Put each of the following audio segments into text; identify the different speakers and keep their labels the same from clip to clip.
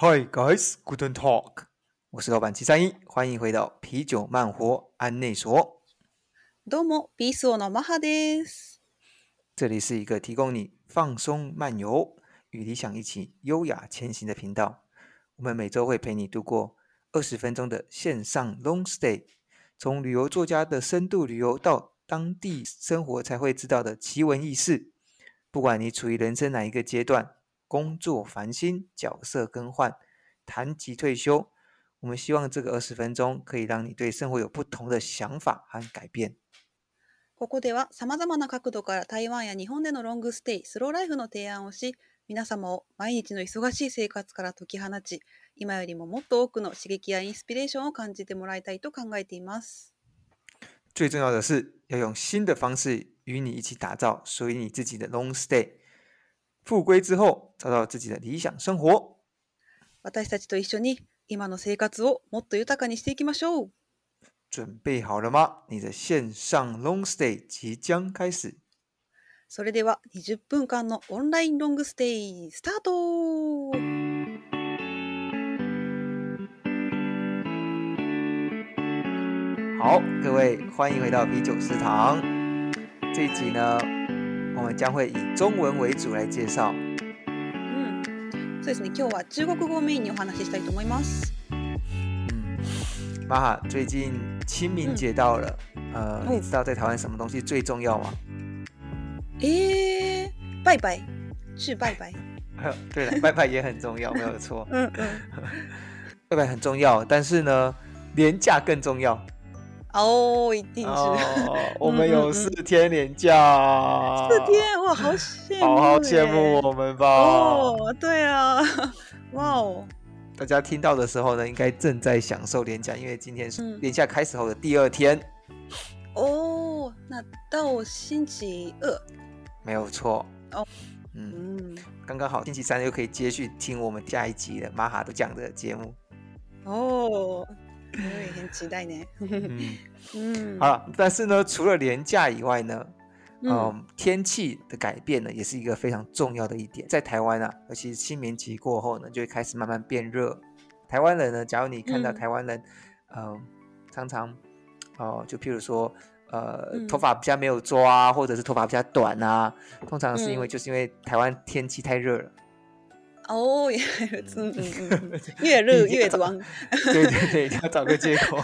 Speaker 1: Hi guys, guten Tag。我是老板七三一，欢迎回到啤酒慢活案内所。
Speaker 2: どうも、ピースオのマハです。
Speaker 1: 这里是一个提供你放松漫游与理想一起优雅前行的频道。我们每周会陪你度过二十分钟的线上 long stay，从旅游作家的深度旅游到当地生活才会知道的奇闻异事。不管你处于人生哪一个阶段， 工作烦心、角色更换、谈及退休，我们希望这个二十分钟可以让你对生活有不同的想法和改变。
Speaker 2: ここでは様々な角度から台湾や日本でのロングステイ、スローライフの提案をし、皆様を毎日の忙しい生活から解き放ち、今よりももっと多くの刺激やインスピレーションを感じてもらいたいと考えています。
Speaker 1: 最重要的是，要用新的方式与你一起打造属于你自己的 long stay。复归之后，找到自己的理想生活。
Speaker 2: 私たちと一绪に今の生活をもっと豊かにしていきましょう。
Speaker 1: 准备好了吗？你的线上 long stay 即将开始。
Speaker 2: それでは20分间のオンラインロングステイスタート
Speaker 1: 好，各位欢迎回到啤酒食堂。这一集呢， 我们将会以中文为主来介绍。
Speaker 2: うん、そうですね。今日は中国语をメインにお话ししたいと思います。
Speaker 1: 嗯，马哈，最近清明节到了，呃，你知道在台湾什么东西最重要吗？
Speaker 2: 诶，拜拜，是拜拜。
Speaker 1: 对了，拜拜也很重要，没有错。
Speaker 2: 嗯嗯，
Speaker 1: 拜拜很重要，但是呢，连假更重要。
Speaker 2: 哦，一定是。
Speaker 1: 哦，我们有四天连假。
Speaker 2: 四天哇，好羡慕，
Speaker 1: 好好羡慕我们吧。
Speaker 2: 哦，对啊，哇哦。
Speaker 1: 大家听到的时候呢，应该正在享受连假，因为今天是连假开始后的第二天。
Speaker 2: 哦，那到星期二。
Speaker 1: 没有错。
Speaker 2: 哦。
Speaker 1: 嗯，刚刚好，星期三又可以接续听我们下一集的马哈都讲的节目。
Speaker 2: 哦，我也很期待呢。
Speaker 1: 嗯 嗯，好了，但是呢，除了廉价以外呢，嗯，呃、天气的改变呢，也是一个非常重要的一点。在台湾啊，尤其是清明节过后呢，就会开始慢慢变热。台湾人呢，假如你看到台湾人，嗯、呃，常常哦、呃，就譬如说。呃，嗯、头发比较没有抓，或者是头发比较短啊，通常是因为、嗯、就是因为台湾天气太热了。
Speaker 2: 哦，也嗯嗯越热越装。
Speaker 1: 对对对，要找个借口。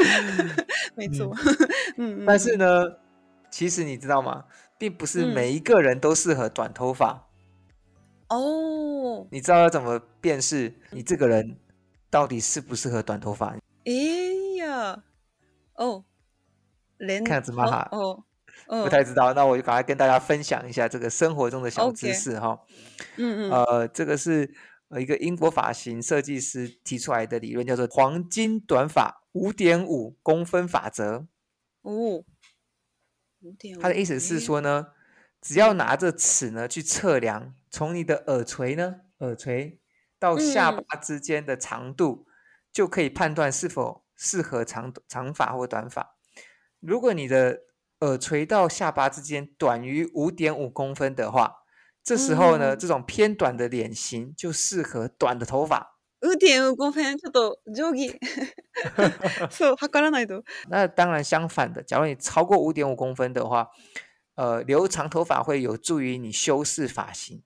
Speaker 2: 没错。嗯，
Speaker 1: 但是呢，其实你知道吗？并不是每一个人都适合短头发。
Speaker 2: 哦、嗯。
Speaker 1: 你知道要怎么辨识你这个人到底适不适合短头发？
Speaker 2: 哎呀，哦。
Speaker 1: 看子马哈，哦，哦，不太知道，那我就赶快跟大家分享一下这个生活中的小知识哈。
Speaker 2: 嗯嗯，
Speaker 1: 呃，这个是一个英国发型设计师提出来的理论，叫做黄金短发五点五公分法则。
Speaker 2: 哦，
Speaker 1: 他的意思是说呢，只要拿着尺呢去测量，从你的耳垂呢，耳垂到下巴之间的长度，嗯、就可以判断是否适合长长发或短发。如果你的耳垂到下巴之间短于五点五公分的话，这时候呢，嗯、这种偏短的脸型就适合短的头发。
Speaker 2: 五点五公分，ちょっと定规。そう、测らないと。
Speaker 1: 那当然相反的，假如你超过五点五公分的话，呃，留长头发会有助于你修饰发型。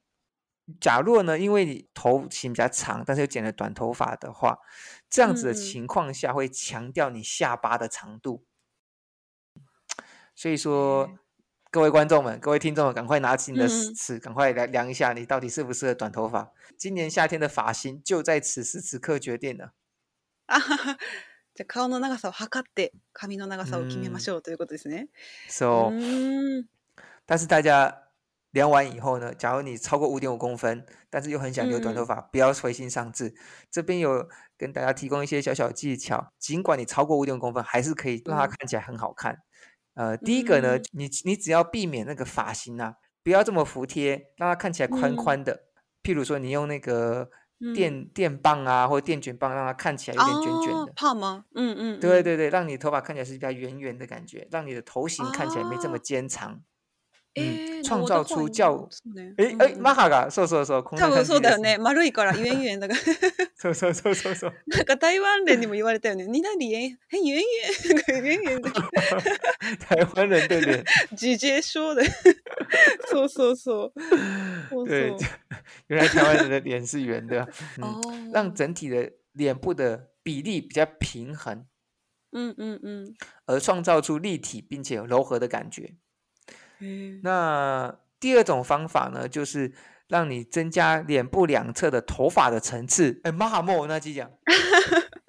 Speaker 1: 假如呢，因为你头型比较长，但是又剪了短头发的话，这样子的情况下会强调你下巴的长度。 所以说，各位观众们、各位听众们，赶快拿起你的尺，赶快来量一下，你到底适不适合短头发。今年夏天的发型就在此时此刻决定了。
Speaker 2: 啊哈哈，じゃ颜の长さを测って髪の长さを决めましょうということですね。
Speaker 1: So，但是大家量完以后呢，假如你超过五点五公分，但是又很想留短头发，不要灰心丧志。这边有跟大家提供一些小小技巧，尽管你超过五点五公分，还是可以让它看起来很好看。 呃，第一个呢，嗯、你你只要避免那个发型啊，不要这么服帖，让它看起来宽宽的。嗯、譬如说，你用那个电、嗯、电棒啊，或者电卷棒，让它看起来有点卷卷的。
Speaker 2: 胖吗？嗯嗯。
Speaker 1: 对对对，让你头发看起来是比较圆圆的感觉，让你的头型看起来没这么尖长。嗯，创造出较
Speaker 2: 诶
Speaker 1: 诶，マハがそうそうそう、
Speaker 2: 多分そうだよね。丸いから、ゆえんゆえんだから。
Speaker 1: そうそうそうそうそう。
Speaker 2: なんか台湾人にも言われたよね。你那脸很圆圆，圆圆的。
Speaker 1: 台湾人的脸，
Speaker 2: 直接说的。そうそうそう。
Speaker 1: 对，原来台湾人的脸是圆的，嗯，让整体的脸部的比例比较平衡。
Speaker 2: 嗯嗯嗯，
Speaker 1: 而创造出立体并且有柔和的感觉。 那第二种方法呢，就是让你增加脸部两侧的头发的层次。哎，马哈莫那几讲，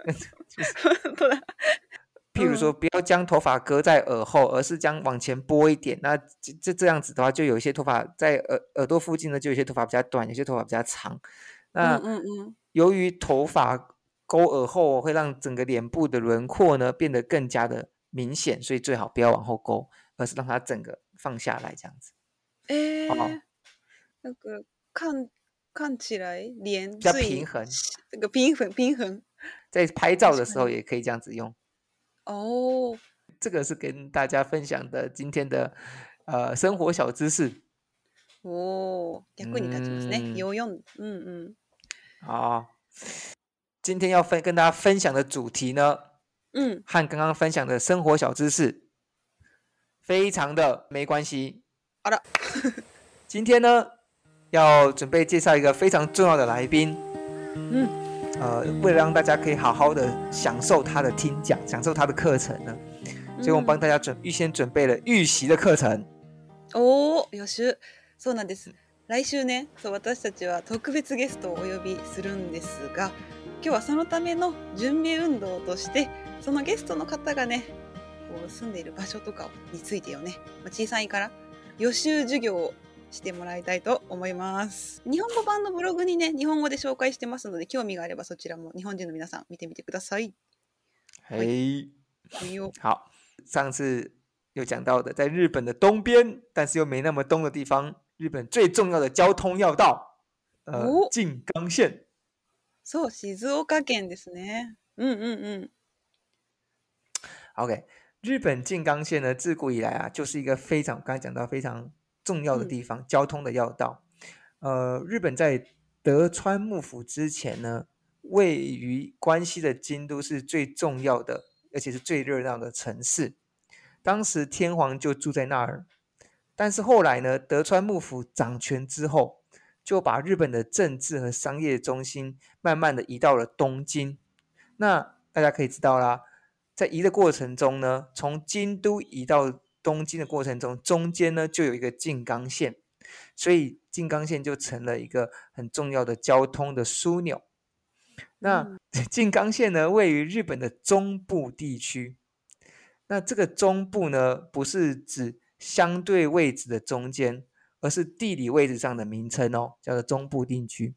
Speaker 1: 譬如说，不要将头发搁在耳后，而是将往前拨一点。那这这这样子的话，就有一些头发在耳耳朵附近呢，就有些头发比较短，有些头发比较长。那嗯嗯，由于头发勾耳后，会让整个脸部的轮廓呢变得更加的明显，所以最好不要往后勾，而是让它整个。放下来这样子，
Speaker 2: 哎、欸哦，那个看看起来脸
Speaker 1: 比较平衡，
Speaker 2: 这个平衡平衡，
Speaker 1: 在拍照的时候也可以这样子用。
Speaker 2: 哦，
Speaker 1: 这个是跟大家分享的今天的呃生活小知识。
Speaker 2: 哦，役に立ちますね，有用。嗯嗯。
Speaker 1: 好，今天要分跟大家分享的主题呢，
Speaker 2: 嗯，
Speaker 1: 和刚刚分享的生活小知识。 非常的没关系。
Speaker 2: 好的，
Speaker 1: 今天呢，要准备介绍一个非常重要的来宾。
Speaker 2: 嗯，
Speaker 1: 呃，为了让大家可以好好的享受他的听讲，享受他的课程呢，所以我们帮大家准预先准备了预习的课程。
Speaker 2: 哦，予习。そうなんです。来周ね、そう私たちは特别ゲストをお呼びするんですが、今日はそのための准备运动として、そのゲストの方がね。 こう住んでいる场所とかについてよね、まあ、小さいから予习授业をしてもらいたいと思います。日本语版のブログにね、日本语で绍介してますので、兴味があればそちらも日本人の皆さん见てみてください。
Speaker 1: 嘿，好，上次有讲到的，在日本的东边，但是又没那么东的地方，日本最重要的交通要道，呃，静冈县。
Speaker 2: そう、静冈県ですね。嗯嗯嗯。
Speaker 1: OK。日本静冈县呢，自古以来啊，就是一个非常刚才讲到非常重要的地方，嗯、交通的要道。呃，日本在德川幕府之前呢，位于关西的京都是最重要的，而且是最热闹的城市。当时天皇就住在那儿，但是后来呢，德川幕府掌权之后，就把日本的政治和商业中心慢慢的移到了东京。那大家可以知道啦。在移的过程中呢，从京都移到东京的过程中，中间呢就有一个静冈县，所以静冈县就成了一个很重要的交通的枢纽。那 静冈县呢，位于日本的中部地区。那这个中部呢，不是指相对位置的中间，而是地理位置上的名称哦，叫做中部地区。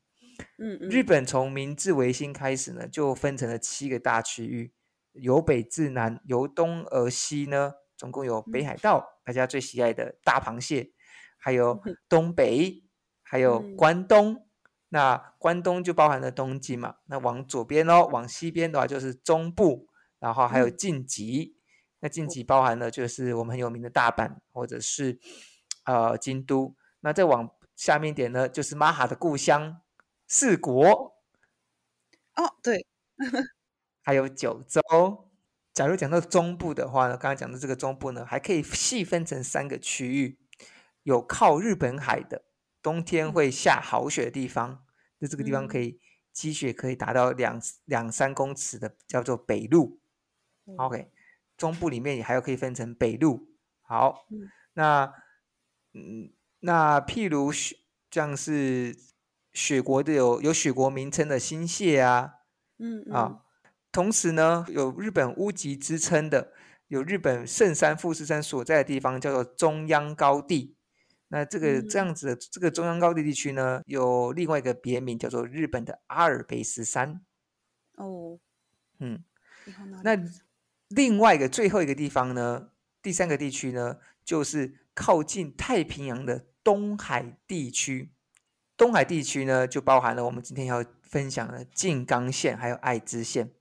Speaker 2: 嗯嗯。
Speaker 1: 日本从明治维新开始呢，就分成了七个大区域。由北至南，由东而西呢，总共有北海道，嗯、大家最喜爱的大螃蟹，还有 东北，嗯、还有关东。嗯、那关东就包含了东京嘛。那往左边哦，往西边的话就是中部，然后还有近畿。嗯、那晋级包含了就是我们很有名的大阪，或者是呃京都。那再往下面一点呢，就是马哈的故乡四国。
Speaker 2: 哦，对。
Speaker 1: 还有九州。假如讲到中部的话呢，刚才讲的这个中部呢，还可以细分成三个区域：有靠日本海的，冬天会下好雪的地方，那这个地方可以积雪可以达到两两三公尺的，叫做北陆。OK，中部里面也还有可以分成北陆。好，那嗯，那譬如像是雪国的有有雪国名称的新泻啊，
Speaker 2: 嗯
Speaker 1: 啊。同时呢，有日本屋脊之称的，有日本圣山富士山所在的地方，叫做中央高地。那这个、嗯、这样子的这个中央高地地区呢，有另外一个别名，叫做日本的阿尔卑斯山。
Speaker 2: 哦，
Speaker 1: 嗯，那另外一个最后一个地方呢，第三个地区呢，就是靠近太平洋的东海地区。东海地区呢，就包含了我们今天要分享的静冈县还有爱知县。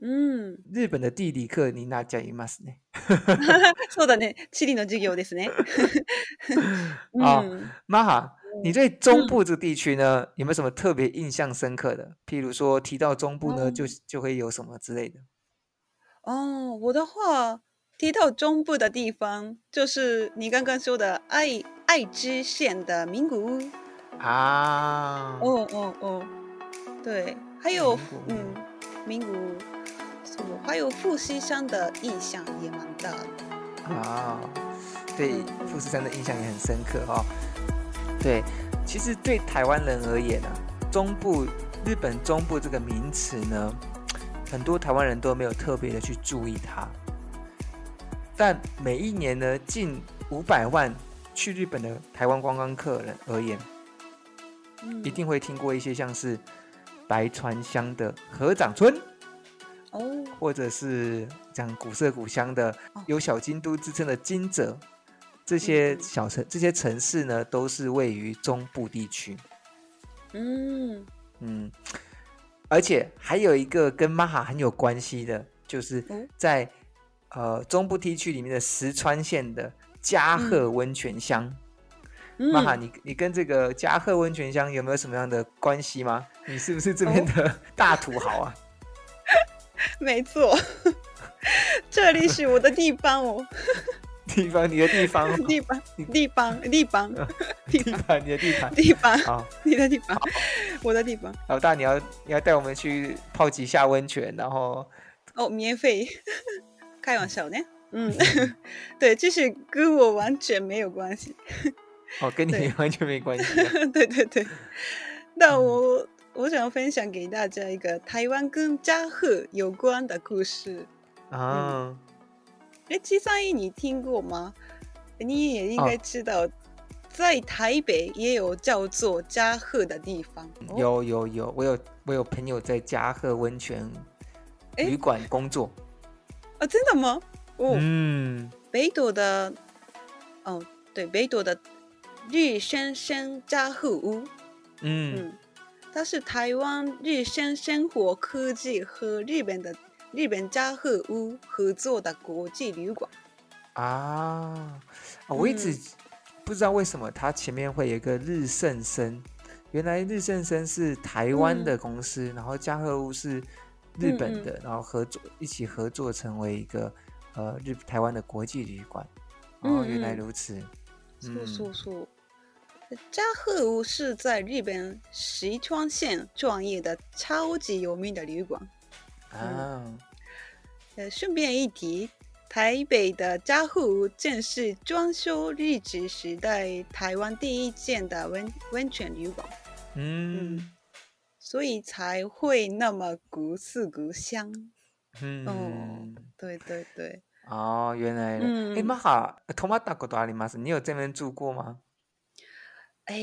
Speaker 2: 嗯，
Speaker 1: 日本的地理课你那讲いますね。
Speaker 2: そうだね。地理の授业ですね。
Speaker 1: 啊，马哈，你对中部这个地区呢，有没有什么特别印象深刻的？譬如说提到中部呢，就就会有什么之类的？
Speaker 2: 哦，我的话提到中部的地方，就是你刚刚说的爱爱知县的名古屋
Speaker 1: 啊。
Speaker 2: 哦哦哦，对，还有嗯，名古屋。 还有富士山的印象也蛮大的
Speaker 1: 啊，对，富士山的印象也很深刻哈、哦。对，其实对台湾人而言呢、啊，中部日本中部这个名词呢，很多台湾人都没有特别的去注意它。但每一年呢，近五百万去日本的台湾观光客人而言，嗯、一定会听过一些像是白川乡的合掌村。
Speaker 2: 哦，
Speaker 1: 或者是讲古色古香的，有小京都之称的金泽，这些小城、这些城市呢，都是位于中部地区。
Speaker 2: 嗯
Speaker 1: 嗯，而且还有一个跟玛哈很有关系的，就是在呃中部地区里面的石川县的加贺温泉乡。玛哈，你你跟这个加贺温泉乡有没有什么样的关系吗？你是不是这边的 大土豪啊？
Speaker 2: 没错，这里是我的地方哦。
Speaker 1: 地方，你的地方，
Speaker 2: 地方，地方，地方，
Speaker 1: 地方，你的地方，
Speaker 2: 地方，
Speaker 1: 好，
Speaker 2: 你的地方，我的地方。
Speaker 1: 老大，你要你要带我们去泡几下温泉，然后
Speaker 2: 哦，免费，开玩笑呢。嗯，对，就是跟我完全没有关系。
Speaker 1: 哦，跟你完全没关系。
Speaker 2: 对对对，但我。我想分享给大家一个台湾跟加贺有关的故事
Speaker 1: 啊。
Speaker 2: 哎、嗯，七三一，你听过吗？你也应该知道，在台北也有叫做嘉禾的地方。
Speaker 1: 有有有，我有我有朋友在嘉禾温泉旅馆工作。
Speaker 2: 啊，真的吗？
Speaker 1: 哦，嗯，
Speaker 2: 北斗的，哦，对，北斗的绿生生嘉禾屋。
Speaker 1: 嗯。嗯
Speaker 2: 它是台湾日升生活科技和日本的日本加贺屋合作的国际旅馆
Speaker 1: 啊！我一直不知道为什么它前面会有一个日盛生，原来日盛生是台湾的公司，嗯、然后加贺屋是日本的，嗯嗯然后合作一起合作成为一个呃日台湾的国际旅馆。哦，原来如此。
Speaker 2: 说说说。加贺屋是在日本石川县创业的超级有名的旅馆。
Speaker 1: 啊、
Speaker 2: 嗯，呃，顺便一提，台北的加贺屋正是装修日治时代台湾第一间的温温泉旅馆。
Speaker 1: 嗯，嗯，
Speaker 2: 所以才会那么古色古香。
Speaker 1: 嗯，
Speaker 2: 哦，对对对。
Speaker 1: 哦，原来。嗯。哎，马哈，泊まったことあります？你有这边住过吗？
Speaker 2: 哎，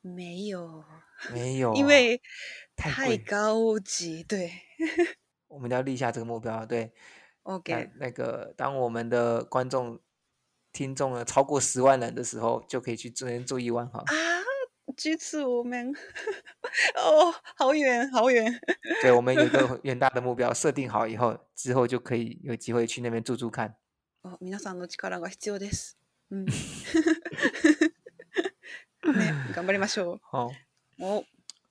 Speaker 2: 没有，
Speaker 1: 没有，
Speaker 2: 因为太高级。对，
Speaker 1: 我们要立下这个目标。对，
Speaker 2: OK。
Speaker 1: 那，那个，当我们的观众、听众呢超过十万人的时候，就可以去这边住一晚哈。
Speaker 2: 啊，支持我们！哦，好远，好远。
Speaker 1: 对，我们有一个远大的目标，设定好以后，之后就可以有机会去那边住住看。
Speaker 2: 哦，皆さんの力が必要です。嗯。 顽张りましょう。
Speaker 1: 好，
Speaker 2: 哦，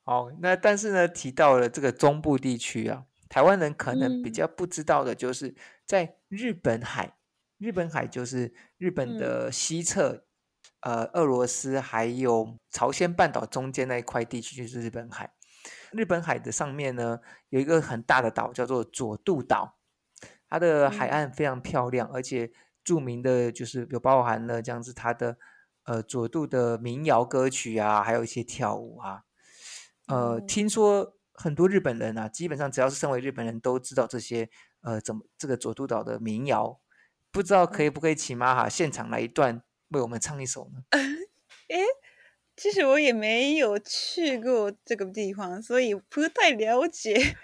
Speaker 1: 好，那但是呢，提到了这个中部地区啊，台湾人可能比较不知道的，就是在日本海，嗯、日本海就是日本的西侧，嗯、呃，俄罗斯还有朝鲜半岛中间那一块地区就是日本海。日本海的上面呢，有一个很大的岛叫做佐渡岛，它的海岸非常漂亮，嗯、而且著名的就是有包含了这样子它的。 呃，佐渡的民谣歌曲啊，还有一些跳舞啊，呃，嗯、听说很多日本人啊，基本上只要是身为日本人都知道这些，呃，怎么这个佐渡岛的民谣，不知道可以不可以请玛哈现场来一段为我们唱一首呢？
Speaker 2: 哎，其实我也没有去过这个地方，所以不太了解。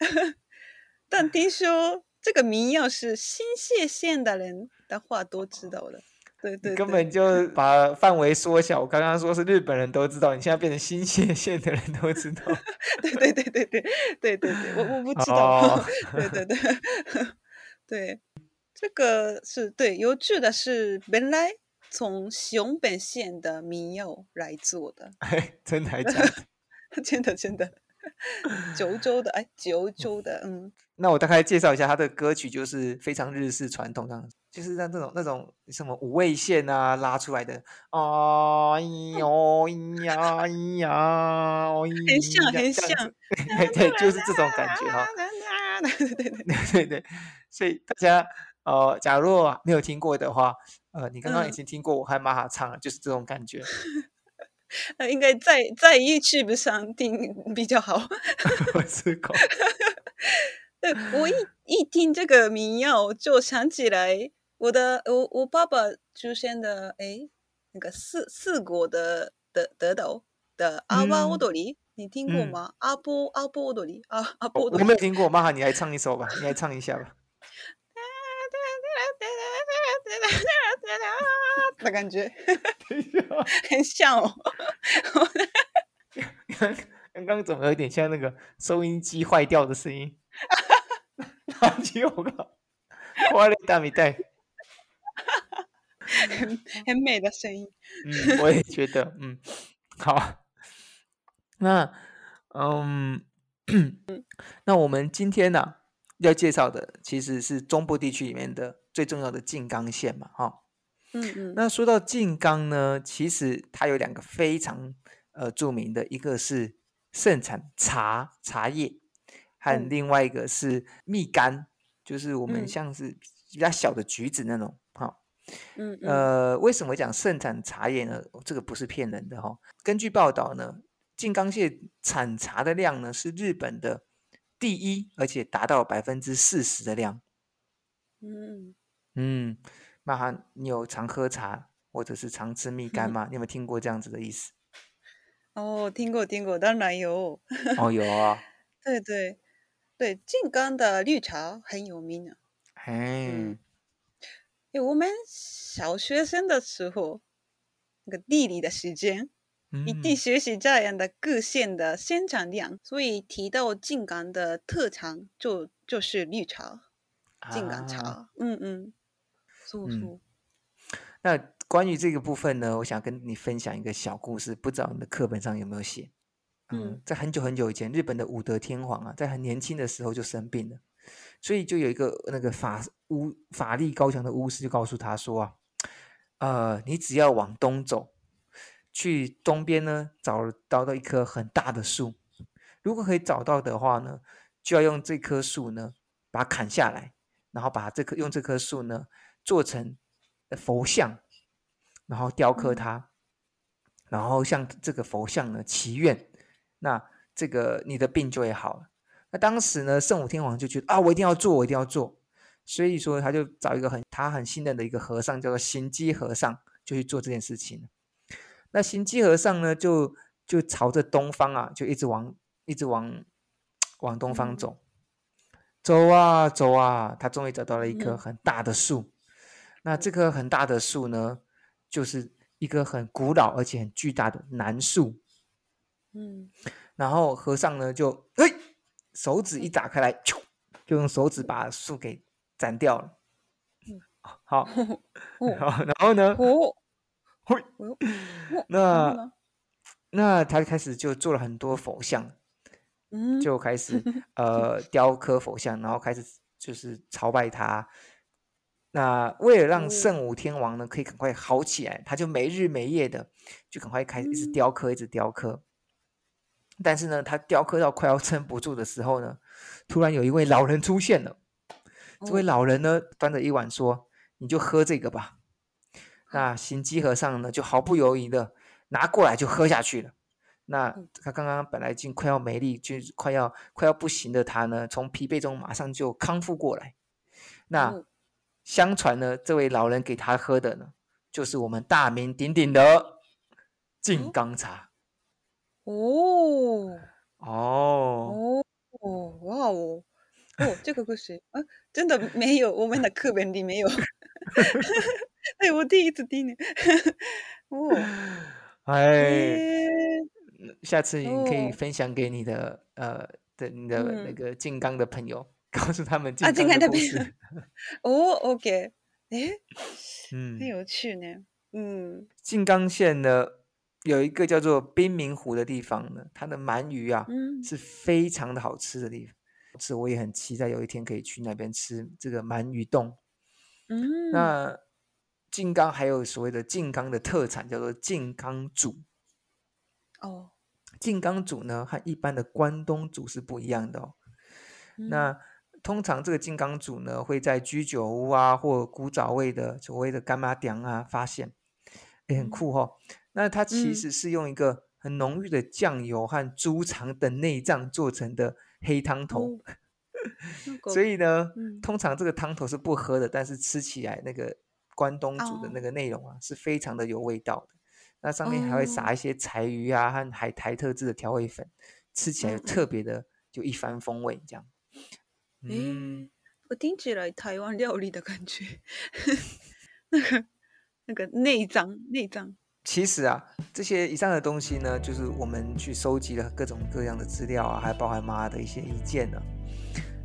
Speaker 2: 但听说这个民谣是新泻县的人的话都知道的。对对，
Speaker 1: 根本就把范围缩小。我刚刚说是日本人都知道，你现在变成新泻县的人都知道。
Speaker 2: 对对对对对对对对，我我不知道。对对对 对，这个是对。有趣的是，本来从熊本县的民谣来做的。
Speaker 1: 哎，真的还假的？
Speaker 2: 真的真的。九州的哎，九州的嗯。
Speaker 1: 那我大概介绍一下他的歌曲，就是非常日式传统这样，就是像这种那种什么五味线啊拉出来的，啊咿哟咿呀咿呀，
Speaker 2: 很像很像，
Speaker 1: 对，就是这种感觉哈。
Speaker 2: 对对对
Speaker 1: 对对，所以大家呃，假如没有听过的话，呃，你刚刚已经听过我和玛哈唱了，就是这种感觉。
Speaker 2: 呃，应该在在 YouTube 上听比较好。
Speaker 1: 我试过。
Speaker 2: 对，我一一听这个民谣，就想起来我的我我爸爸出现的哎，那个四四国的的德岛的阿波踊り，嗯、你听过吗？嗯、阿波阿波踊り啊，阿波。我
Speaker 1: 没有听过，妈哈，你来唱一首吧，你来唱一下吧。
Speaker 2: 的感觉，很像哦。
Speaker 1: 刚刚怎么有点像那个收音机坏掉的声音？垃圾我靠！坏了大米袋。
Speaker 2: 很很美的声音。
Speaker 1: 嗯，我也觉得，嗯，好。那，嗯，那我们今天呢、啊、要介绍的其实是中部地区里面的最重要的静冈县嘛，哈。
Speaker 2: 嗯嗯，
Speaker 1: 那说到静冈呢，其实它有两个非常呃著名的，一个是盛产茶茶叶，和另外一个是蜜柑，就是我们像是比较小的橘子那种。哈、
Speaker 2: 嗯，嗯
Speaker 1: 呃，为什么讲盛产茶叶呢？这个不是骗人的哈、哦。根据报道呢，静冈县产茶的量呢是日本的第一，而且达到百分之四十的量。
Speaker 2: 嗯
Speaker 1: 嗯。玛哈，你有常喝茶或者是常吃蜜 柑吗？嗯、你有没有听过这样子的意思？
Speaker 2: 哦，听过听过，当然有。
Speaker 1: 哦，有啊。
Speaker 2: 对对对，静冈的绿茶很有名啊。
Speaker 1: 嘿、嗯，
Speaker 2: 我们小学生的时候，那个地理的时间，一定学习这样的各县的生产量，嗯、所以提到靖港的特产就就是绿茶，靖港茶。啊、嗯嗯。
Speaker 1: 嗯，那关于这个部分呢，我想跟你分享一个小故事，不知道你的课本上有没有写？嗯，在很久很久以前，日本的武德天皇啊，在很年轻的时候就生病了，所以就有一个那个法巫法力高强的巫师就告诉他说啊，呃，你只要往东走，去东边呢找到到一棵很大的树，如果可以找到的话呢，就要用这棵树呢把它砍下来，然后把这棵用这棵树呢。做成佛像，然后雕刻它，然后向这个佛像呢祈愿，那这个你的病就会好了。那当时呢，圣武天皇就觉得啊，我一定要做，我一定要做，所以说他就找一个很他很信任的一个和尚，叫做行基和尚，就去做这件事情。那行基和尚呢，就就朝着东方啊，就一直往一直往往东方走，走啊走啊，他终于找到了一棵很大的树。那这棵很大的树呢，就是一棵很古老而且很巨大的楠树。
Speaker 2: 嗯，
Speaker 1: 然后和尚呢就嘿，手指一打开来，就用手指把树给斩掉了。
Speaker 2: 嗯，
Speaker 1: 好，好，然后呢？
Speaker 2: 哦，
Speaker 1: 嘿，那那他开始就做了很多佛像，
Speaker 2: 嗯，
Speaker 1: 就开始 呃雕刻佛像，然后开始就是朝拜他。那为了让圣武天王呢可以赶快好起来，他就没日没夜的就赶快开始一直雕刻，一直雕刻。但是呢，他雕刻到快要撑不住的时候呢，突然有一位老人出现了。这位老人呢端着一碗说：“你就喝这个吧。”那行基和尚呢就毫不犹豫的拿过来就喝下去了。那他刚刚本来已经快要没力，就快要快要不行的他呢，从疲惫中马上就康复过来。那相传呢，这位老人给他喝的呢，就是我们大名鼎鼎的静冈茶。
Speaker 2: 哦
Speaker 1: 哦
Speaker 2: 哦哇哦哦，这个故事啊，真的没有，我们的课本里没有。哎，我第一次听呢。哦，
Speaker 1: 哎，下次你可以分享给你的呃的你的那个静冈的朋友，告诉他们静冈的故事。
Speaker 2: 哦，OK，哎，嗯，很有趣呢。嗯，
Speaker 1: 静冈县呢有一个叫做滨名湖的地方呢，它的鳗鱼啊，嗯，是非常的好吃的地方。是，我也很期待有一天可以去那边吃这个鳗鱼冻。嗯，那静冈还有所谓的静冈的特产叫做静冈煮。哦，静冈煮呢和一般的关东煮是不一样的哦。嗯、那通常这个静冈煮呢会在居酒屋啊或古早味的所谓的干妈店啊发现，也很酷哦。那它其实是用一个很浓郁的酱油和猪肠等内脏做成的。黑汤头，哦、所以呢，嗯、通常这个汤头是不喝的，但是吃起来那个关东煮的那个内容啊，哦、是非常的有味道的。那上面还会撒一些柴鱼啊和海苔特制的调味粉，吃起来特别的就一番风味。这样，
Speaker 2: 嗯，我听起来台湾料理的感觉，那个那个内脏内脏。
Speaker 1: 其实啊，这些以上的东西呢，就是我们去收集了各种各样的资料啊，还包含妈的一些意见呢。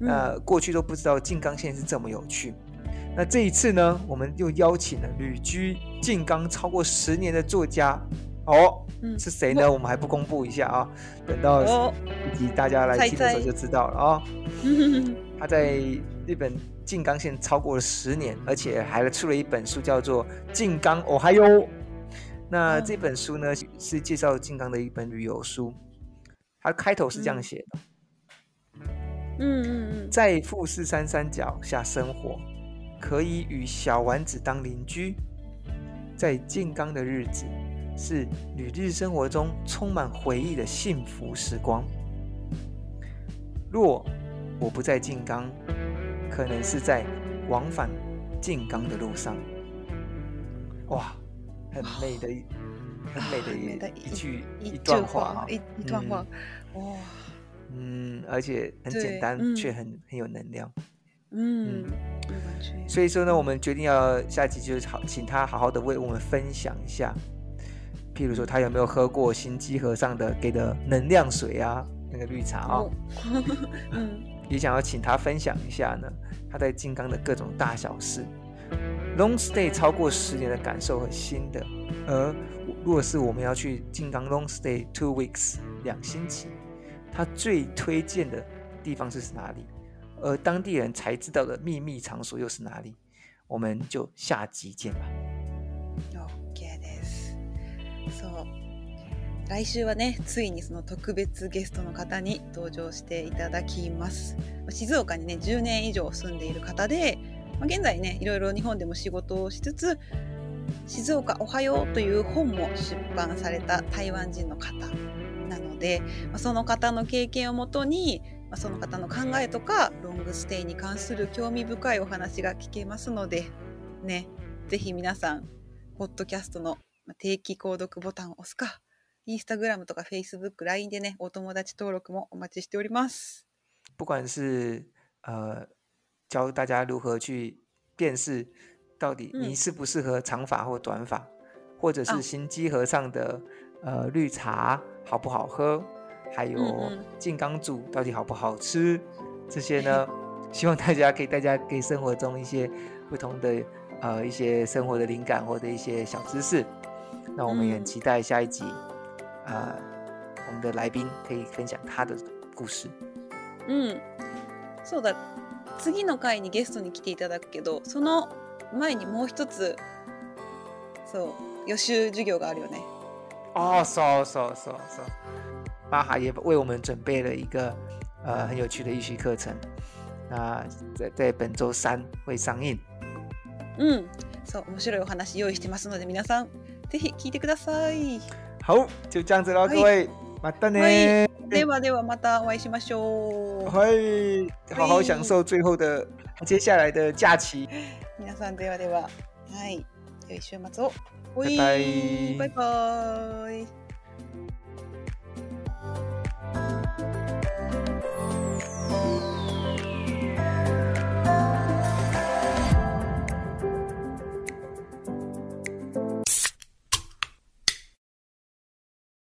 Speaker 1: 那、嗯、过去都不知道静冈县是这么有趣。那这一次呢，我们又邀请了旅居静冈超过十年的作家哦，嗯、是谁呢？我们还不公布一下啊，等到以及大家来听的时候就知道了啊。他在日本静冈县超过了十年，而且还出了一本书，叫做《静冈おはよう》。 那这本书呢，是介绍静冈的一本旅游书。它开头是这样写的：嗯嗯嗯，在富士山山脚下生活，可以与小丸子当邻居。在静冈的日子，是旅日生活中充满回忆的幸福时光。若我不在静冈，可能是在往返静冈的路上。哇！很美的一，很美的一、啊、一句一段话
Speaker 2: 一一段话，哇，
Speaker 1: 嗯，而且很简单，嗯、却很很有能量，
Speaker 2: 嗯，
Speaker 1: 嗯，所以说呢，我们决定要下集就是好，请他好好的为我们分享一下，譬如说他有没有喝过心机和尚的给的能量水啊，那个绿茶啊、哦，嗯，也想要请他分享一下呢，他在金刚的各种大小事。Long stay 超过十年的感受和心得，而如果是我们要去静冈 long stay two weeks 两星期，他最推荐的地方是哪里？而当地人才知道的秘密场所又是哪里？我们就下集见吧。
Speaker 2: OK です。そう。来周はね、ついにその特别ゲストの方に登场していただきます。静冈にね、10年以上住んでいる方で。 まあ、现在ねいろいろ日本でも仕事をしつつ「静冈おはよう」という本も出版された台湾人の方なので、まあ、その方の経験をもとに、まあ、その方の考えとかロングステイに関する兴味深いお话が闻けますのでねぜひ皆さんポッドキャストの定期购読ボタンを押すかインスタグラムとかフェイスブック、LINE でね、お友达登录もお待ちしております。
Speaker 1: 不管是、呃教大家如何去辨识到底你适不适合长发或短发，嗯、或者是心机和尚的、哦、呃绿茶好不好喝，还有静冈煮到底好不好吃，嗯嗯这些呢，希望大家可以大家给生活中一些不同的呃一些生活的灵感或者一些小知识。那我们也很期待下一集啊、嗯呃，我们的来宾可以分享他的故事。
Speaker 2: 嗯，そうだ。 次の回にゲストに来ていただくけどその前にもう一つそう予习授业があるよね。
Speaker 1: 哦，そうそうそうそう。巴哈也为我们准备了一个呃很有趣的预习课程，那在在本周三会上映。
Speaker 2: 嗯，そう面白いお话用意してますので皆さんぜひ闻いてください。
Speaker 1: 好，就这样子咯，各位，またね。
Speaker 2: ではではまたお会いしましょう。
Speaker 1: はい、好好享受最后的接下来的假期。
Speaker 2: 皆さんではでは、はい、良い周末を。
Speaker 1: 拜拜。
Speaker 2: 拜拜。